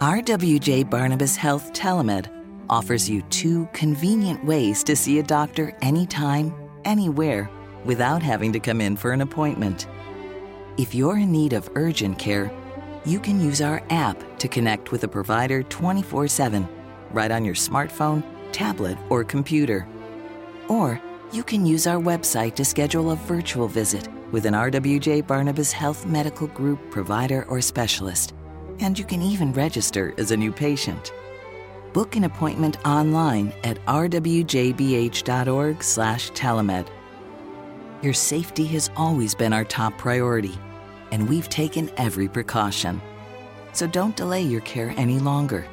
RWJ Barnabas Health Telemed offers you two convenient ways to see a doctor anytime, anywhere, without having to come in for an appointment. If you're in need of urgent care, you can use our app to connect with a provider 24 7, right on your smartphone, tablet, or computer. Or you can use our website to schedule a virtual visit with an RWJ Barnabas Health Medical Group provider or specialist. And you can even register as a new patient. Book an appointment online at rwjbh.org/telemed. Your safety has always been our top priority, and we've taken every precaution. So don't delay your care any longer.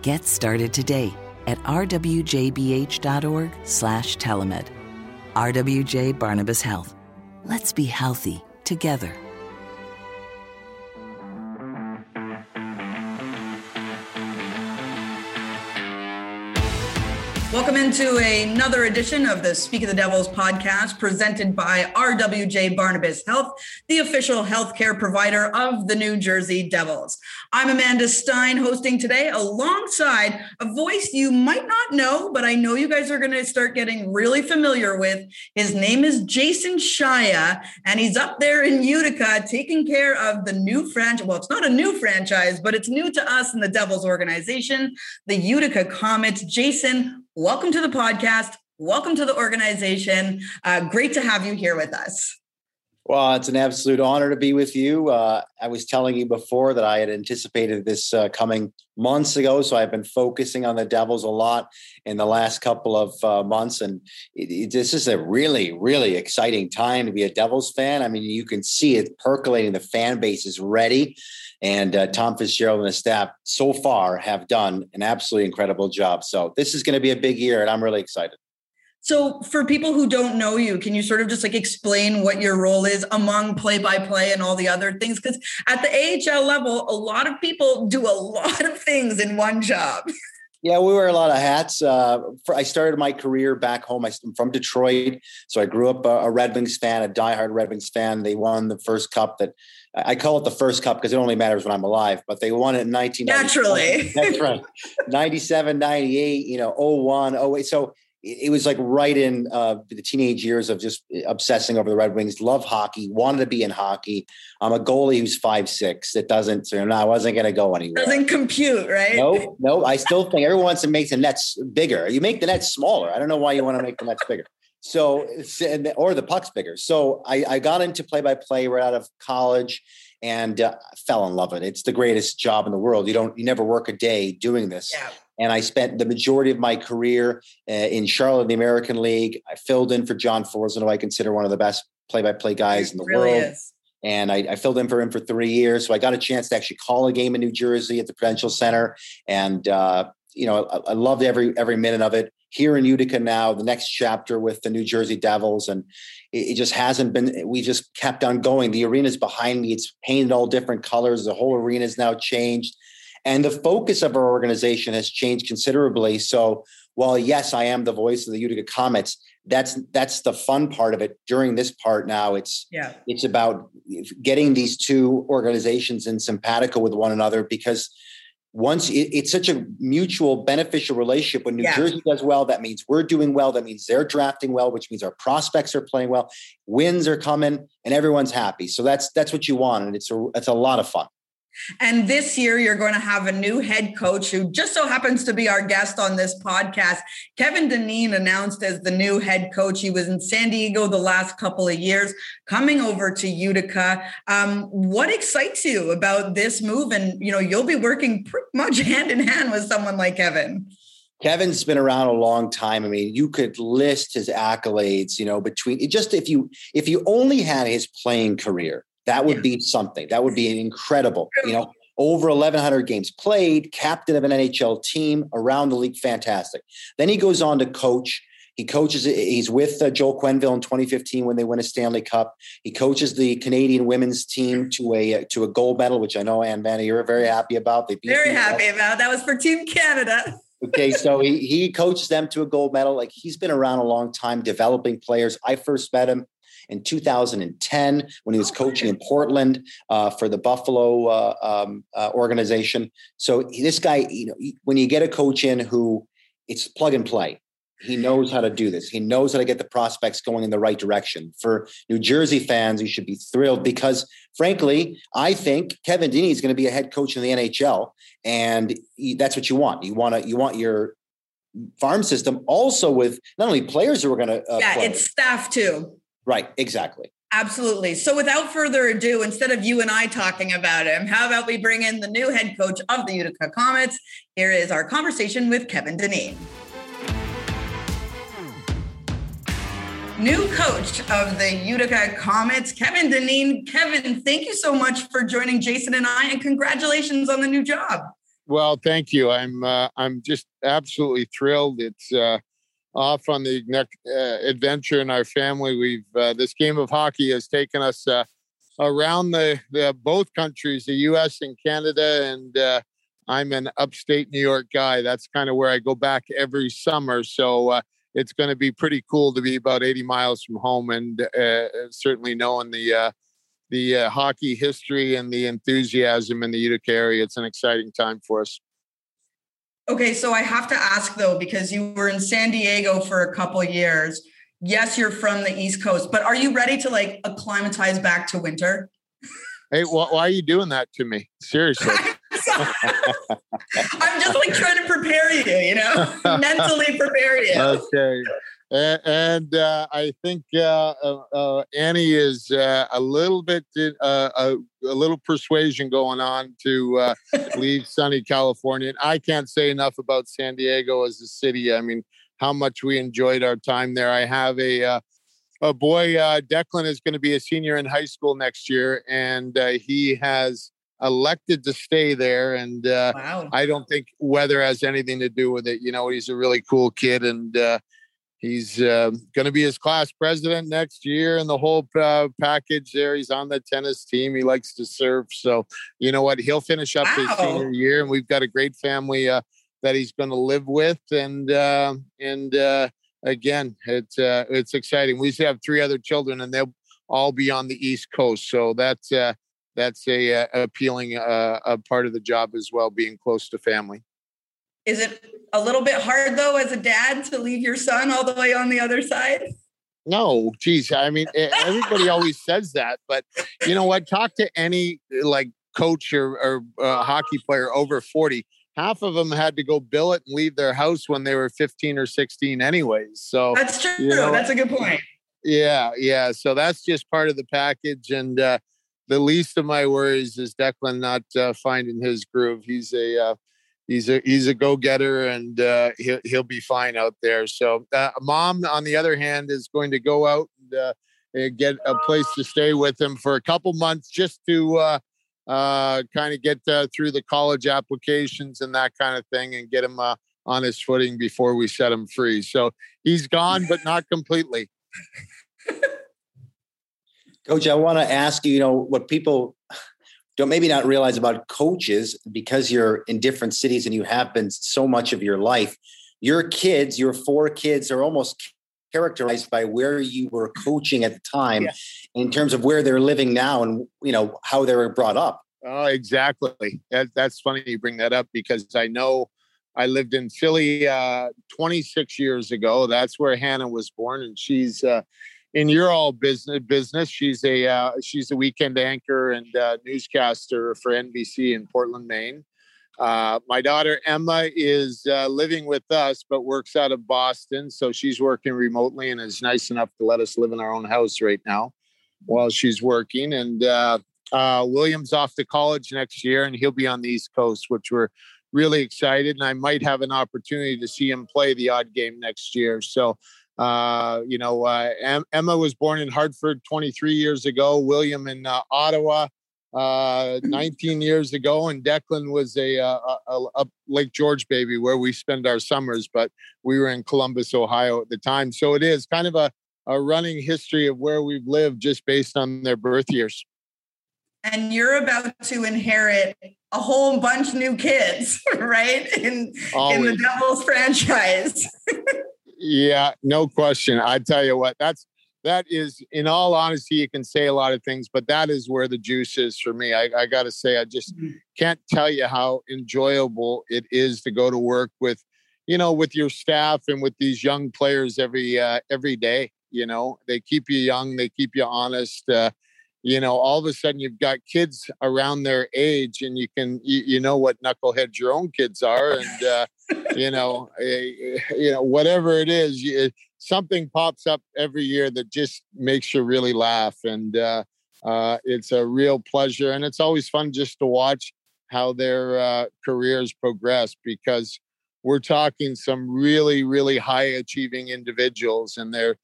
Get started today at rwjbh.org/telemed. RWJ Barnabas Health. Let's be healthy together. Into another edition of the Speak of the Devils podcast presented by RWJ Barnabas Health, the official healthcare provider of the New Jersey Devils. I'm Amanda Stein hosting today alongside a voice you might not know, but I know you guys are going to start getting really familiar with. His name is Jason Shaya, and he's up there in Utica taking care of the new franchise. Well, it's not a new franchise, but it's new to us in the Devils organization, the Utica Comets. Jason, welcome to the podcast. Welcome to the organization. Uh, great to have you here with us. Well, it's an absolute honor to be with you. Uh, I was telling you before that I had anticipated this uh, coming months ago, so I've been focusing on the Devils a lot in the last couple of uh, months, and it, it, this is a really, really exciting time to be a Devils fan. I mean, you can see it percolating. The fan base is ready, and uh, Tom Fitzgerald and the staff so far have done an absolutely incredible job. So this is going to be a big year, and I'm really excited. So, for people who don't know you, can you sort of just like explain what your role is among play by play and all the other things? Because at the AHL level, a lot of people do a lot of things in one job. Yeah, we wear a lot of hats. Uh, for, I started my career back home. I'm from Detroit, so I grew up a, a Red Wings fan, a diehard Red Wings fan. They won the first cup that I call it the first cup because it only matters when I'm alive, but they won it in 19. Naturally. That's right. 97, 98, you know, 01, 08. So it was like right in uh, the teenage years of just obsessing over the Red Wings. Love hockey, wanted to be in hockey. I'm a goalie who's five six. It doesn't, so no, I wasn't going to go anywhere. Doesn't compute, right? No, no. I still think everyone wants to make the nets bigger. You make the nets smaller. I don't know why you want to make the nets bigger. So, or the puck's bigger. So I, I got into play by play right out of college and uh, fell in love with it. It's the greatest job in the world. You don't, you never work a day doing this. Yeah. And I spent the majority of my career uh, in Charlotte, in the American League. I filled in for John Forslund, who I consider one of the best play-by-play guys in the really world. Is. And I, I, filled in for him for three years. So I got a chance to actually call a game in New Jersey at the Prudential Center. And, uh, you know, I, I loved every every minute of it here in Utica now, the next chapter with the New Jersey Devils. And it, it, just hasn't been, we just kept on going. The arena's behind me. It's painted all different colors. The whole arena is now changed. And the focus of our organization has changed considerably. So while yes, I am the voice of the Utica Comets, that's that's the fun part of it. During this part now, it's yeah. it's about getting these two organizations in simpatico with one another because once it, it's such a mutual beneficial relationship when new yeah. jersey does well that means we're doing well that means they're drafting well which means our prospects are playing well wins are coming and everyone's happy so that's that's what you want and it's a it's a lot of fun and this year, you're going to have a new head coach who just so happens to be our guest on this podcast. Kevin Dineen announced as the new head coach. He was in San Diego the last couple of years, coming over to Utica. Um, what excites you about this move? And, you know, you'll be working pretty much hand in hand with someone like Kevin. Kevin's been around a long time. I mean, you could list his accolades, you know, between just if you if you only had his playing career, that would yeah. be something. That would be incredible. You know, over 1,100 games played, captain of an NHL team around the league, fantastic. Then he goes on to coach. He coaches. He's with uh, Joel Quenneville in 2015 when they win a Stanley Cup. He coaches the Canadian women's team to a to a gold medal, which I know Amanda you're very happy about. They beat very happy about. That was for Team Canada. okay, so he he coaches them to a gold medal. Like he's been around a long time, developing players. I first met him in 2010 when he was coaching in Portland uh, for the Buffalo uh, um, uh, organization. So this guy, you know, when you get a coach in who it's plug and play, he knows how to do this. He knows how to get the prospects going in the right direction. For New Jersey fans, you should be thrilled because, frankly, I think Kevin Dineen is going to be a head coach in the NHL, and that's what you want. You want to you want your farm system also with not only players who are going to uh, yeah, play. it's staff too. Right, exactly. Absolutely. So, without further ado, instead of you and I talking about him, how about we bring in the new head coach of the Utica Comets? Here is our conversation with Kevin Dineen. new coach of the Utica Comets, Kevin Dineen. Kevin, thank you so much for joining Jason and I, and congratulations on the new job. Well, thank you. I'm uh, I'm just absolutely thrilled. It's uh, off on the next uh, adventure in our family. We've uh, this game of hockey has taken us uh, around the, the, both countries, the U.S. and Canada, and uh, I'm an upstate New York guy. That's kind of where I go back every summer. So it's going to be pretty cool to be about 80 miles from home and uh, certainly knowing the uh, the uh, hockey history and the enthusiasm in the Utica area. It's an exciting time for us. Okay, so I have to ask though, because you were in San Diego for a couple years. Yes, you're from the East Coast, but are you ready to like acclimatize back to winter? Hey, wh- why are you doing that to me? Seriously. I'm just like trying to prepare you, you know, mentally prepare you. Okay. And, and uh, I think uh, uh, uh Annie is uh, a little bit uh, a, a, little persuasion going on to leave sunny California. And I can't say enough about San Diego as a city. I mean, how much we enjoyed our time there. I have a a boy. Declan is going to be a senior in high school next year, and he has elected to stay there. And uh, wow. I don't think weather has anything to do with it. You know, he's a really cool kid and uh, he's uh, going to be his class president next year and the whole uh, package there. He's on the tennis team. He likes to surf. So, you know what? He'll finish up wow. his senior year and we've got a great family uh, that he's going to live with. And, uh, and, again, it's it's exciting. We have three other children, and they'll all be on the East Coast, so that's that's a, uh, appealing uh, a part of the job as well, being close to family. Is it a little bit hard though, as a dad, to leave your son all the way on the other side? No, geez. I mean, everybody always says that, but you know what? Talk to any like coach or, or uh, hockey player over 40. Half of them had to go billet and leave their house when they were 15 or 16, anyways. So that's true. You know, that's a good point. Yeah, yeah. So that's just part of the package. And uh, the least of my worries is Declan not uh, finding his groove. He's a uh, he's a he's a go getter, and uh, he'll he'll be fine out there. So, uh, mom, on the other hand, is going to go out and uh, get a place to stay with him for a couple months, just to uh, kind of get through the college applications and that kind of thing, and get him on his footing before we set him free. So he's gone, but not completely. Coach, I want to ask you, you know, what people don't maybe not realize about coaches because you're in different cities and you have been so much of your life. Your kids, your four kids, are almost characterized by where you were coaching at the time yeah. in terms of where they're living now and you know how they were brought up oh exactly that, that's funny you bring that up because i know i lived in philly uh, 26 years ago that's where hannah was born and she's uh, in your all business business. She's a uh, she's a weekend anchor and uh, newscaster for NBC in Portland, Maine. Uh, my daughter Emma is uh, living with us, but works out of Boston, so she's working remotely and is nice enough to let us live in our own house right now while she's working. And uh, uh, William's off to college next year, and he'll be on the East Coast, which we're really excited. And I might have an opportunity to see him play the odd game next year. So uh, you know, uh, Emma was born in Hartford 23 years ago. William in uh, Ottawa uh, 19 years ago, and Declan was a, uh, a, a, a, Lake George baby where we spend our summers. But we were in Columbus, Ohio at the time, so it is kind of a, a running history of where we've lived just based on their birth years. And you're about to inherit a whole bunch new kids, right? In Always. in the Devils franchise. Yeah, no question. I tell you what, that's that is, in all honesty, you can say a lot of things, but that is where the juice is for me. I, I got to say, I just mm-hmm. can't tell you how enjoyable it is to go to work with, you know, with your staff and with these young players every uh, every day. You know, they keep you young, they keep you honest. Uh, you know, all of a sudden you've got kids around their age, and you can you, you know what knuckleheads your own kids are, and uh, you know, uh, you know whatever it is. You, something pops up every year that just makes you really laugh. And uh, uh, it's a real pleasure. And it's always fun just to watch how their uh, careers progress because we're talking some really, really high achieving individuals and their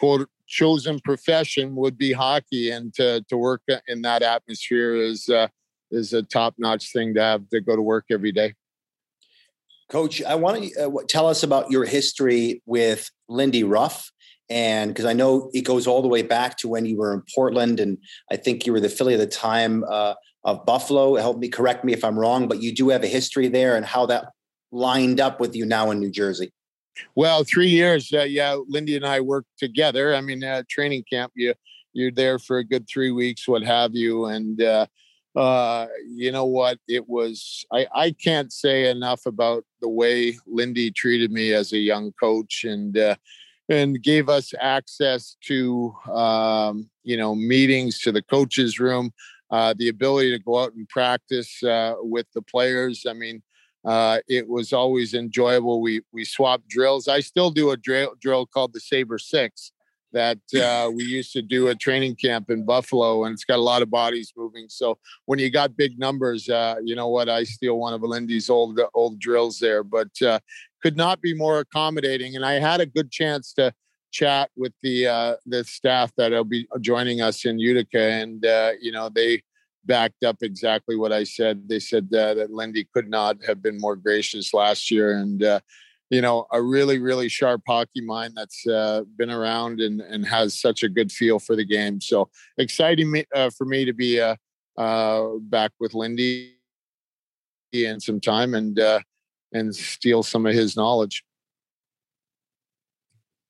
quote chosen profession would be hockey. And to, to work in that atmosphere is, uh, is a top notch thing to have to go to work every day. Coach, I want to uh, tell us about your history with Lindy Ruff. And because I know it goes all the way back to when you were in Portland, and I think you were the Philly at the time uh, of Buffalo. Help me, correct me if I'm wrong, but you do have a history there and how that lined up with you now in New Jersey. Well, three years. Uh, yeah, Lindy and I worked together. I mean, uh, training camp, you you're there for a good three weeks, what have you, and uh, uh, you know what? It was, I, I can't say enough about the way Lindy treated me as a young coach and, uh, and gave us access to, um, you know, meetings to the coaches room, uh, the ability to go out and practice uh, with the players. I mean, uh, it was always enjoyable. We we swapped drills. I still do a drill drill called the Sabre Six, that uh, we used to do a training camp in Buffalo, and it's got a lot of bodies moving. So when you got big numbers, uh, you know what? I steal one of Lindy's old old drills there, but uh, could not be more accommodating. And I had a good chance to chat with the uh, the staff that'll be joining us in Utica, and uh, you know they backed up exactly what I said. They said uh, that Lindy could not have been more gracious last year, and you know, a really, really sharp hockey mind that's uh, been around and, and has such a good feel for the game. So exciting me, uh, for me to be uh, uh back with Lindy in some time and uh, and steal some of his knowledge.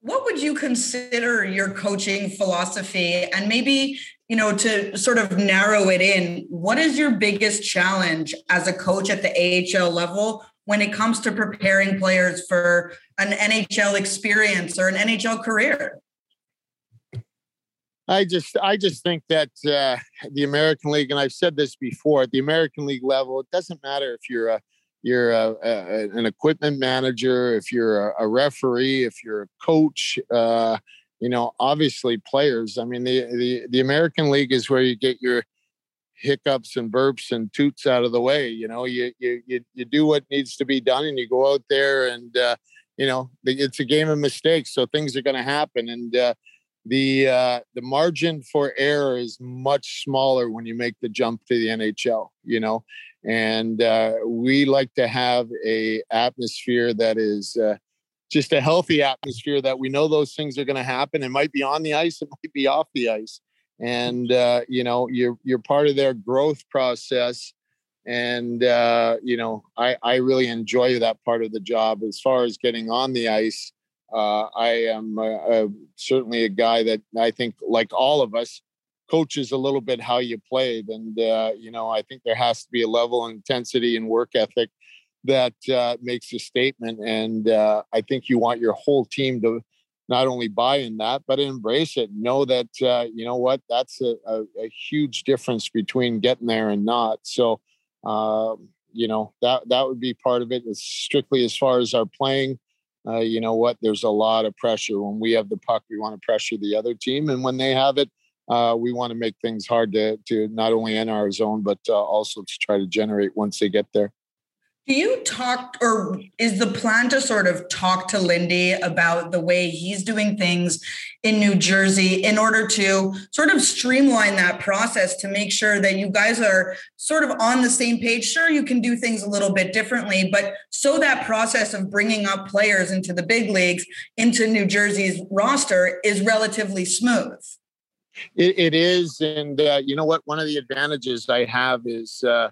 What would you consider your coaching philosophy? And maybe, you know, to sort of narrow it in, what is your biggest challenge as a coach at the AHL level when it comes to preparing players for an NHL experience or an NHL career? I just I just think that uh, the American League, and I've said this before, at the American League level, it doesn't matter if you're a you're a, a, an equipment manager, if you're a, a referee, if you're a coach. Uh, you know, obviously players. I mean, the, the the American League is where you get your hiccups and burps and toots out of the way. You know, you you you, you do what needs to be done, and you go out there, and uh, you know it's a game of mistakes, so things are going to happen, and uh, the uh, the margin for error is much smaller when you make the jump to the NHL. You know, and uh, we like to have a atmosphere that is. Uh, just a healthy atmosphere that we know those things are going to happen. It might be on the ice, it might be off the ice and uh, you know you're you're part of their growth process and uh, you know I, I really enjoy that part of the job as far as getting on the ice uh, i am certainly a guy that i think like all of us coaches a little bit how you played and uh, you know i think there has to be a level of intensity and work ethic that uh, makes a statement and uh, i think you want your whole team to not only buy in that but embrace it know that uh, you know what that's a, a, a, huge difference between getting there and not. So uh, you know that that would be part of it it's strictly as far as our playing. Uh, you know what there's a lot of pressure. When we have the puck we want to pressure the other team and when they have it uh, we want to make things hard to to not only in our zone but uh, also to try to generate once they get there do you talk, or is the plan to sort of talk to Lindy about the way he's doing things in New Jersey in order to sort of streamline that process to make sure that you guys are sort of on the same page? Sure, you can do things a little bit differently, but so that process of bringing up players into the big leagues, into New Jersey's roster is relatively smooth. It, it is. And uh, you know what? One of the advantages I have is, uh,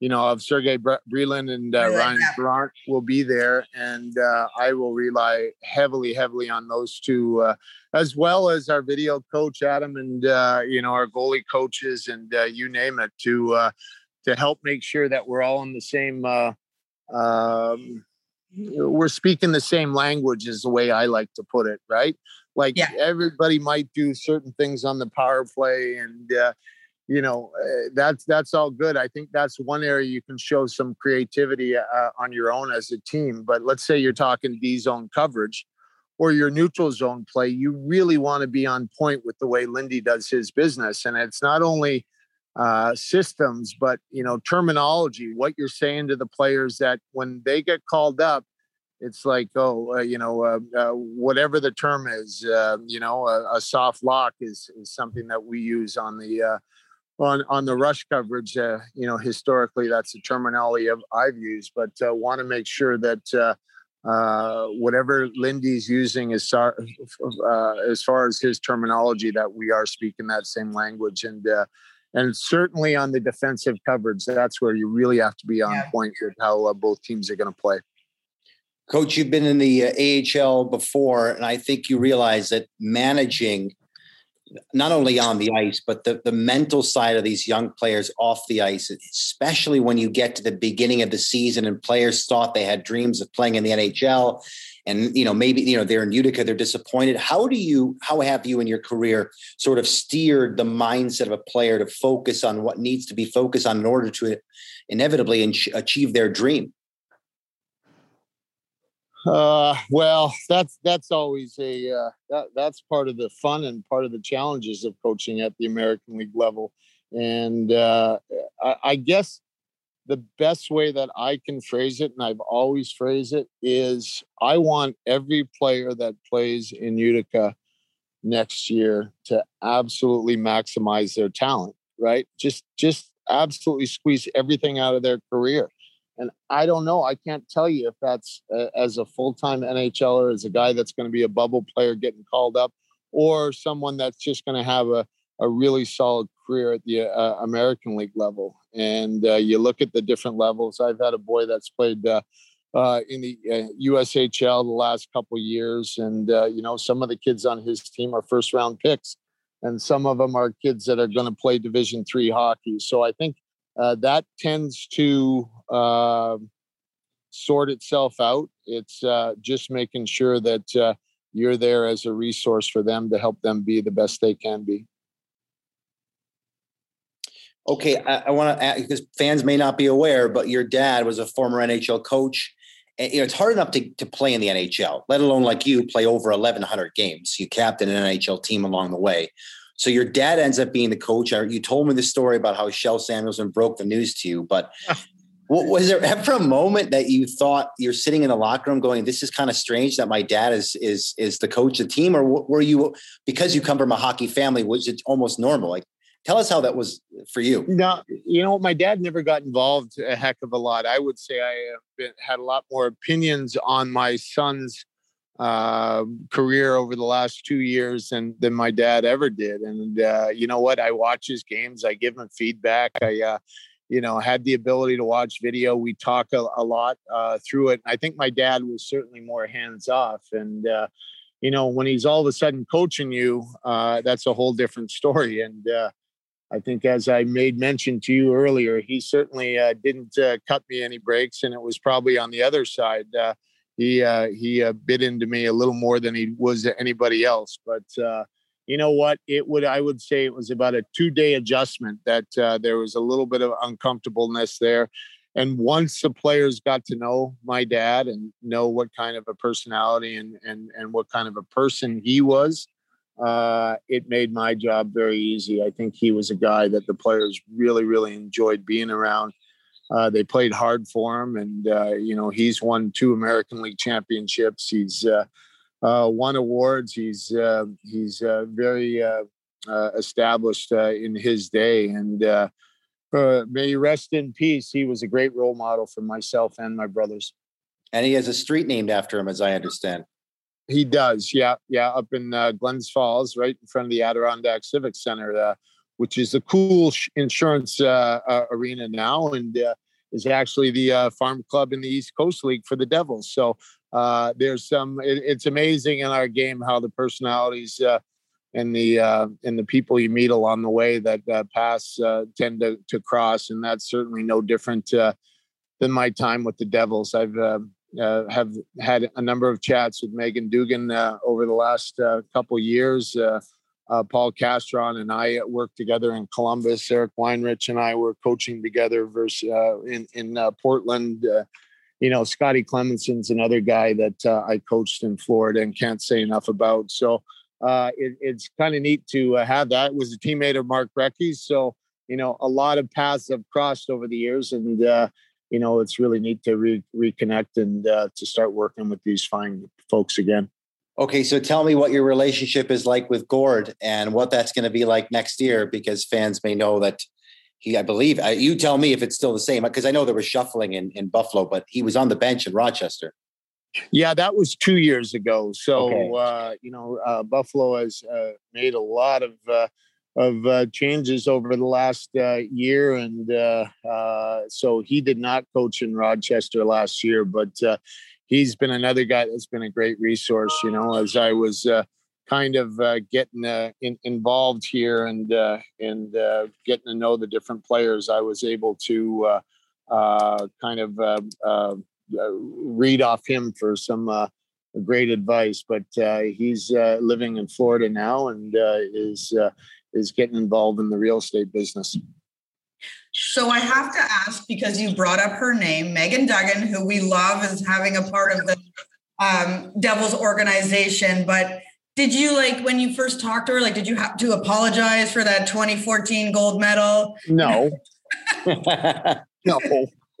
you know, of Sergey Brylin and uh, Ryan Parent will be there, and uh, I will rely heavily, heavily on those two, uh, as well as our video coach Adam and uh, you know our goalie coaches and uh, you name it to uh, to help make sure that we're all in the same. Um, we're speaking the same language, is the way I like to put it. Right? Like yeah. everybody might do certain things on the power play, and you know uh, that's that's all good i think that's one area you can show some creativity uh, on your own as a team but let's say you're talking d zone coverage or your neutral zone play you really want to be on point with the way lindy does his business and it's not only uh, systems but you know terminology what you're saying to the players that when they get called up it's like oh uh, you know uh, uh, whatever the term is um, you know a, a, soft lock is, is something that we use on the uh, on on the rush coverage, uh, you know, historically that's the terminology of, I've used, but uh, want to make sure that uh, uh, whatever Lindy's using as far, uh, as far as his terminology, that we are speaking that same language, and uh, and certainly on the defensive coverage, that's where you really have to be on yeah. point with how both teams are going to play. Coach, you've been in the uh, AHL before, and I think you realize that managing not only on the ice, but the, the mental side of these young players off the ice, especially when you get to the beginning of the season and players thought they had dreams of playing in the NHL. And, you know, maybe, you know, they're in Utica, they're disappointed. How do you, how have you in your career sort of steered the mindset of a player to focus on what needs to be focused on in order to inevitably achieve their dream? Uh, well, that's that's always a uh, that that's part of the fun and part of the challenges of coaching at the American League level. And uh, I, I guess the best way that I can phrase it, and I've always phrased it, is I want every player that plays in Utica next year to absolutely maximize their talent. Right? Just just absolutely squeeze everything out of their career. And I don't know. I can't tell you if that's uh, as a full time NHLer, as a guy that's going to be a bubble player getting called up, or someone that's just going to have a, a really solid career at the uh, American League level. And uh, you look at the different levels. I've had a boy that's played uh, uh, in the USHL the last couple years, and you know some of the kids on his team are first round picks, and some of them are kids that are going to play Division three hockey. So I think uh, that tends to uh, sort itself out. It's uh, just making sure that uh, you're there as a resource for them to help them be the best they can be. Okay, I, I want to ask because fans may not be aware, but your dad was a former NHL coach. And, you know, it's hard enough to, to play in the NHL, let alone like you play over 1,100 games. You captain an NHL team along the way. So your dad ends up being the coach. Uh, you told me the story about how Kjell Samuelsson broke the news to you, but was there ever a moment that you thought you're sitting in the locker room going, "This is kind of strange that my dad is is is the coach of the team," or were you because you come from a hockey family, was it almost normal? Like, tell us how that was for you. No, you know, my dad never got involved a heck of a lot. I would say I uh, been, had a lot more opinions on my son's uh, career over the last two years than than my dad ever did. And uh, you know what? I watch his games. I give him feedback. I uh, you know had the ability to watch video. We talk a, a lot uh, through it. I think my dad was certainly more hands off. And uh, you know when he's all of a sudden coaching you, that's a whole different story. And I think, as I made mention to you earlier, he certainly didn't cut me any breaks, and it was probably on the other side he uh, he uh, bit into me a little more than he was to anybody else. But uh, you know what? It would I would say it was about a two day adjustment that uh, there was a little bit of uncomfortableness there. And once the players got to know my dad and know what kind of a personality and and and what kind of a person he was, uh, it made my job very easy. I think he was a guy that the players really really enjoyed being around uh, they played hard for him, and uh, you know he's won two American League championships. He's uh, uh won awards. He's uh, he's uh, very established in his day, and may rest in peace. He was a great role model for myself and my brothers. And he has a street named after him, as I understand. He does, yeah, yeah, up in Glens Falls, right in front of the Adirondack Civic Center which is a Cool Insuring uh, uh, arena now. And uh, is actually the uh, farm club in the East Coast League for the Devils. So uh, there's some. It, it's amazing in our game how the personalities and the uh, and the people you meet along the way that uh, pass uh, tend to, to cross, and that's certainly no different than my time with the Devils. I've have had a number of chats with Megan Duggan over the last couple years. Paul Castron and I worked together in Columbus. Eric Weinrich and I were coaching together versus in in Portland. you know, Scotty Clemmensen's another guy that I coached in Florida and can't say enough about. So uh, it, it's kind of neat to uh, have that. It was a teammate of Mark Recchi's, so you know a lot of paths have crossed over the years, and uh, you know it's really neat to re- reconnect and uh, to start working with these fine folks again. Okay, so tell me what your relationship is like with Gord and what that's going to be like next year, because fans may know that he, I believe, uh, you tell me if it's still the same, because I know there was shuffling in, in Buffalo, but he was on the bench in Rochester. Yeah, that was two years ago. So okay. uh, you know, uh, Buffalo has uh, made a lot of uh, of uh, changes over the last uh, year, and so he did not coach in Rochester last year, but he's been another guy that's been a great resource. You know, as I was uh, kind of uh, getting uh, in, involved here and and getting to know the different players, I was able to kind of uh, read off him for some uh, great advice. But uh, he's living in Florida now and is is getting involved in the real estate business. So I have to ask because you brought up her name, Megan Duggan, who we love as having a part of the um, Devils organization. But did you like when you first talked to her? Like, did you have to apologize for that 2014 gold medal? No. no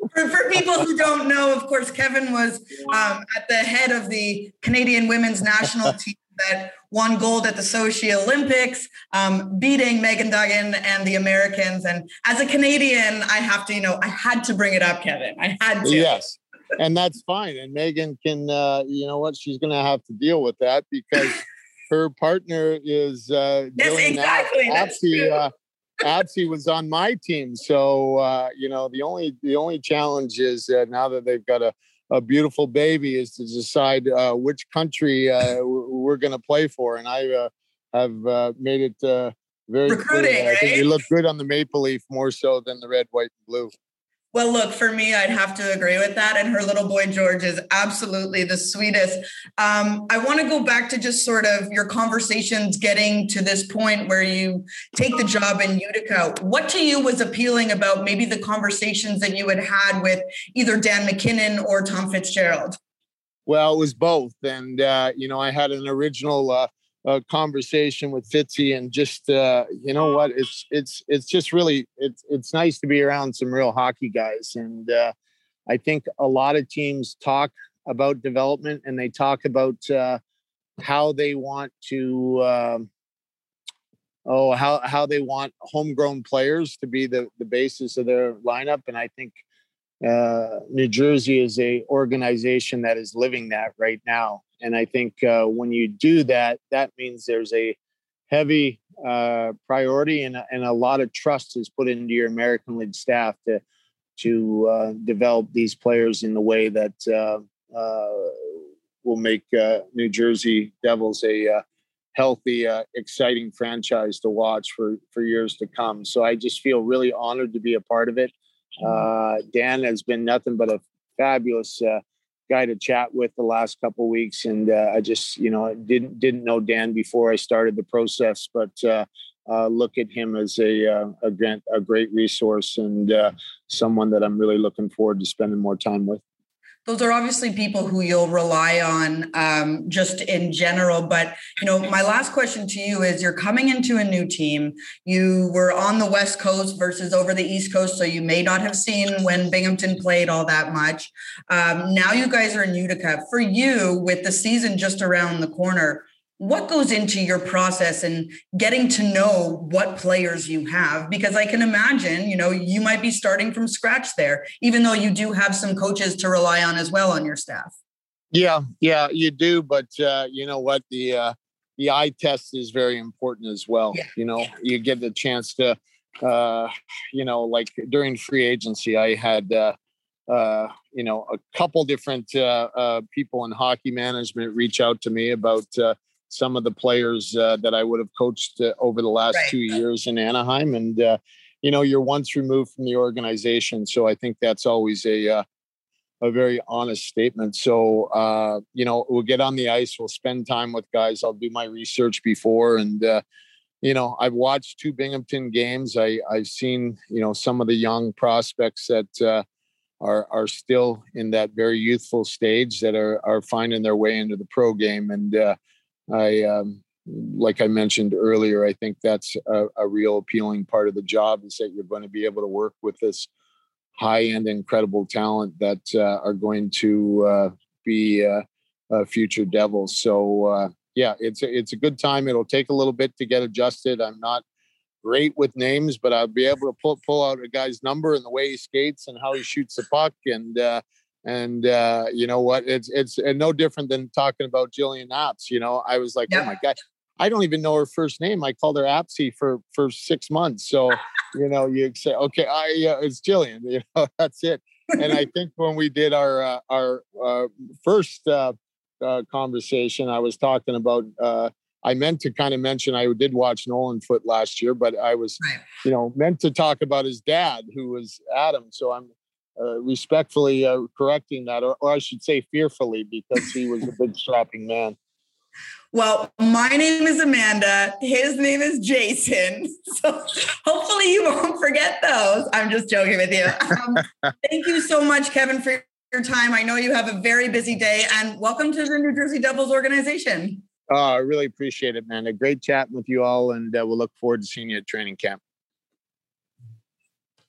for, for, people who don't know, of course, Kevin was um, at the head of the Canadian women's national team that won gold at the Sochi Olympics, um, beating Megan Duggan and the Americans. And as a Canadian, I have to, you know, I had to bring it up, Kevin. I had to. Yes. And that's fine. And Megan can, uh, you know what, she's going to have to deal with that because her partner is uh, yes, exactly. That, uh, Appsy was on my team, so uh, you know the only the only challenge is uh, now that they've got a, a beautiful baby is to decide uh, which country uh, we're going to play for, and I uh, have uh, made it very recruiting. Clear. I think you look good on the maple leaf more so than the red, white, and blue. Well, look, for me, I'd have to agree with that. And her little boy, George, is absolutely the sweetest. Um, I want to go back to just sort of your conversations getting to this point where you take the job in Utica. What to you was appealing about maybe the conversations that you had had with either Dan MacKinnon or Tom Fitzgerald? Well, it was both. And, uh, you know, I had an original uh, a conversation with Fitzy and just uh, you know what it's it's it's just really it's it's nice to be around some real hockey guys and uh, I think a lot of teams talk about development and they talk about uh, how they want to um, oh how how they want homegrown players to be the the basis of their lineup and I think uh, New Jersey is a organization that is living that right now and I think uh, when you do that, that means there's a heavy uh, priority and, and a lot of trust is put into your American League staff to to uh, develop these players in the way that uh, will make New Jersey Devils a healthy, exciting franchise to watch for for years to come. So I just feel really honored to be a part of it. Dan has been nothing but a fabulous guy to chat with the last couple weeks, and uh, I just you know didn't didn't know Dan before I started the process, but uh, uh, look at him as a uh, a, great, a great resource and uh, someone that I'm really looking forward to spending more time with those are obviously people who you'll rely on um, just in general. But you know, my last question to you is: You're coming into a new team. You were on the West Coast versus over the East Coast, so you may not have seen when Binghamton played all that much. Um, now you guys are in Utica. For you, with the season just around the corner, what goes into your process and getting to know what players you have? Because i can imagine you know you might be starting from scratch there even though you do have some coaches to rely on as well on your staff. Yeah yeah you do but uh, you know what? The uh, the eye test is very important as well. Yeah. you know you get the chance to uh, you know like during free agency i had uh, uh, you know, a couple different uh, uh, people in hockey management reach out to me about uh, some of the players uh, that I would have coached uh, over the last right. two years in Anaheim, and you know, you're once removed from the organization, so I think that's always a a very honest statement. So, you know, we'll get on the ice, we'll spend time with guys. I'll do my research before, and you know, I've watched two Binghamton games. I I've seen you know some of the young prospects that are are still in that very youthful stage that are are finding their way into the pro game. And uh, I, um, like I mentioned earlier, I think that's a, a, real appealing part of the job is that you're going to be able to work with this high end, incredible talent that uh, are going to uh, be uh, future Devils. So uh, yeah, it's a, it's a good time. It'll take a little bit to get adjusted. I'm not great with names, but I'll be able to pull pull out a guy's number and the way he skates and how he shoots the puck and uh, and uh, you know what? It's it's no different than talking about Gillian Apps. You know, I was like, oh my god, I don't even know her first name. I called her Appsy for for six months. So you know, you say, okay, I uh, it's Gillian. You know, that's it. And I think when we did our uh, our uh, first uh, uh, conversation, I was talking about uh, I meant to kind of mention I did watch Nolan Foote last year, but I was, right. you know, meant to talk about his dad, who was Adam. So I'm uh, respectfully uh, correcting that, or, or, I should say fearfully, because he was a big strapping man. Well, my name is Amanda. His name is Jason. So hopefully you won't forget those. I'm just joking with you. Um, thank you so much, Kevin, for your time. I know you have a very busy day, and welcome to the New Jersey Devils organization. Oh, I really appreciate it, man. A great chatting with you all, and uh, we'll look forward to seeing you at training camp.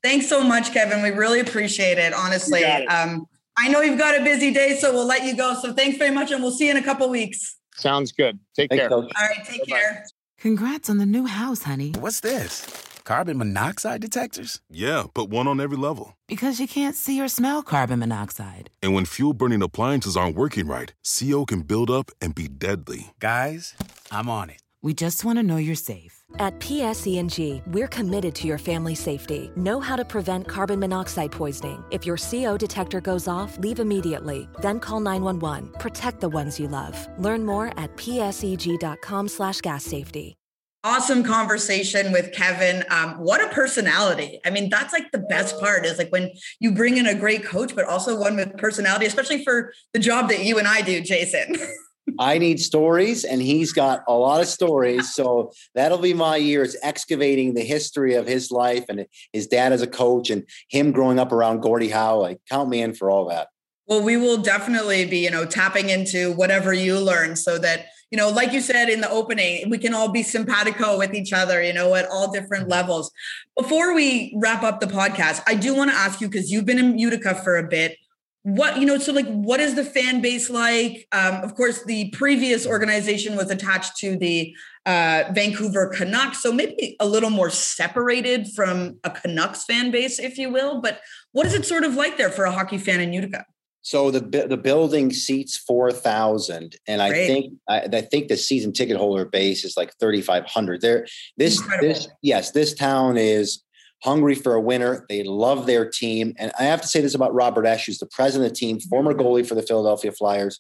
Thanks so much, Kevin. We really appreciate it, honestly. It. Um, I know you've got a busy day, so we'll let you go. So thanks very much, and we'll see you in a couple weeks. Sounds good. Take Thanks, care. Coach. All right, take Bye-bye. care. Congrats on the new house, honey. What's this? Carbon monoxide detectors? Yeah, but one on every level. Because you can't see or smell carbon monoxide. And when fuel burning appliances aren't working right, CO can build up and be deadly. Guys, I'm on it. We just want to know you're safe. At PSEG, we're committed to your family safety. Know how to prevent carbon monoxide poisoning. If your CO detector goes off, leave immediately. Then call 911. Protect the ones you love. Learn more at pseg.com slash gas safety awesome conversation with Kevin. Um, what a personality. I mean, that's like the best part is like when you bring in a great coach, but also one with personality, especially for the job that you and I do, Jason. I need stories, and he's got a lot of stories. So that'll be my years excavating the history of his life and his dad as a coach and him growing up around Gordie Howe. Like, count me in for all that. Well, we will definitely be, you know, tapping into whatever you learn so that you know, like you said in the opening, we can all be simpatico with each other, you know, at all different mm-hmm. levels. Before we wrap up the podcast, I do want to ask you because you've been in Utica for a bit. What, you know, so like, what is the fan base like? Um, of course, the previous organization was attached to the uh, Vancouver Canucks. So maybe a little more separated from a Canucks fan base, if you will. But what is it sort of like there for a hockey fan in Utica? So the the building seats four thousand, and Great. I think I, I, think the season ticket holder base is like thirty five hundred. There, this Incredible. this yes, this town is hungry for a winner. They love their team, and I have to say this about Robert Esche, who's the president of the team, former goalie for the Philadelphia Flyers.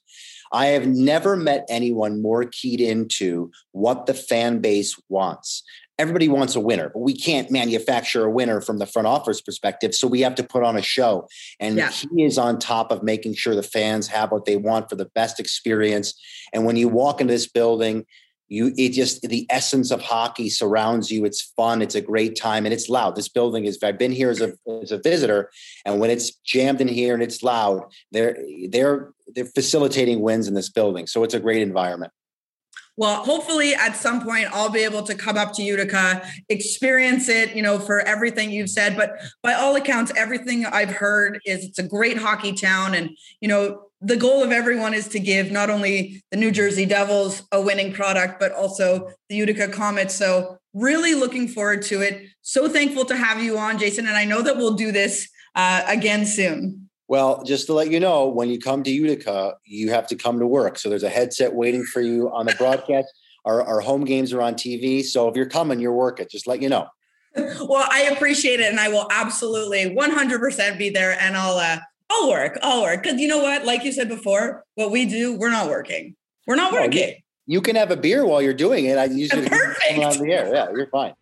I have never met anyone more keyed into what the fan base wants everybody wants a winner, but we can't manufacture a winner from the front office perspective. So we have to put on a show. And yeah. he is on top of making sure the fans have what they want for the best experience. And when you walk into this building, you it just the essence of hockey surrounds you it's fun it's a great time and it's loud this building is i've been here as a as a visitor and when it's jammed in here and it's loud they're they're they're facilitating wins in this building so it's a great environment well, hopefully at some point I'll be able to come up to Utica, experience it, you know, for everything you've said. But by all accounts, everything I've heard is it's a great hockey town. And, you know, the goal of everyone is to give not only the New Jersey Devils a winning product, but also the Utica Comets. So really looking forward to it. So thankful to have you on, Jason. And I know that we'll do this uh, again soon. Well, just to let you know, when you come to Utica, you have to come to work. So there's a headset waiting for you on the broadcast. our, our home games are on TV. So if you're coming, you're working. Just let you know. Well, I appreciate it, and I will absolutely 100% be there, and I'll uh, I'll work. I'll work. Because you know what? Like you said before, what we do, we're not working. We're not No, working. You can have a beer while you're doing it. I usually Perfect. on the air. Yeah, you're fine.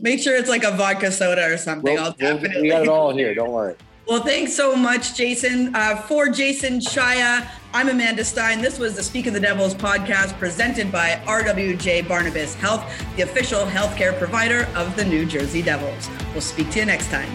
Make sure it's like a vodka soda or something. We'll- I'll definitely. we got it all here. Don't worry. Well, thanks so much, Jason. Uh, for Jason Shaya, I'm Amanda Stein. This was the Speak of the Devils podcast presented by RWJ Barnabas Health, the official healthcare provider of the New Jersey Devils. We'll speak to you next time.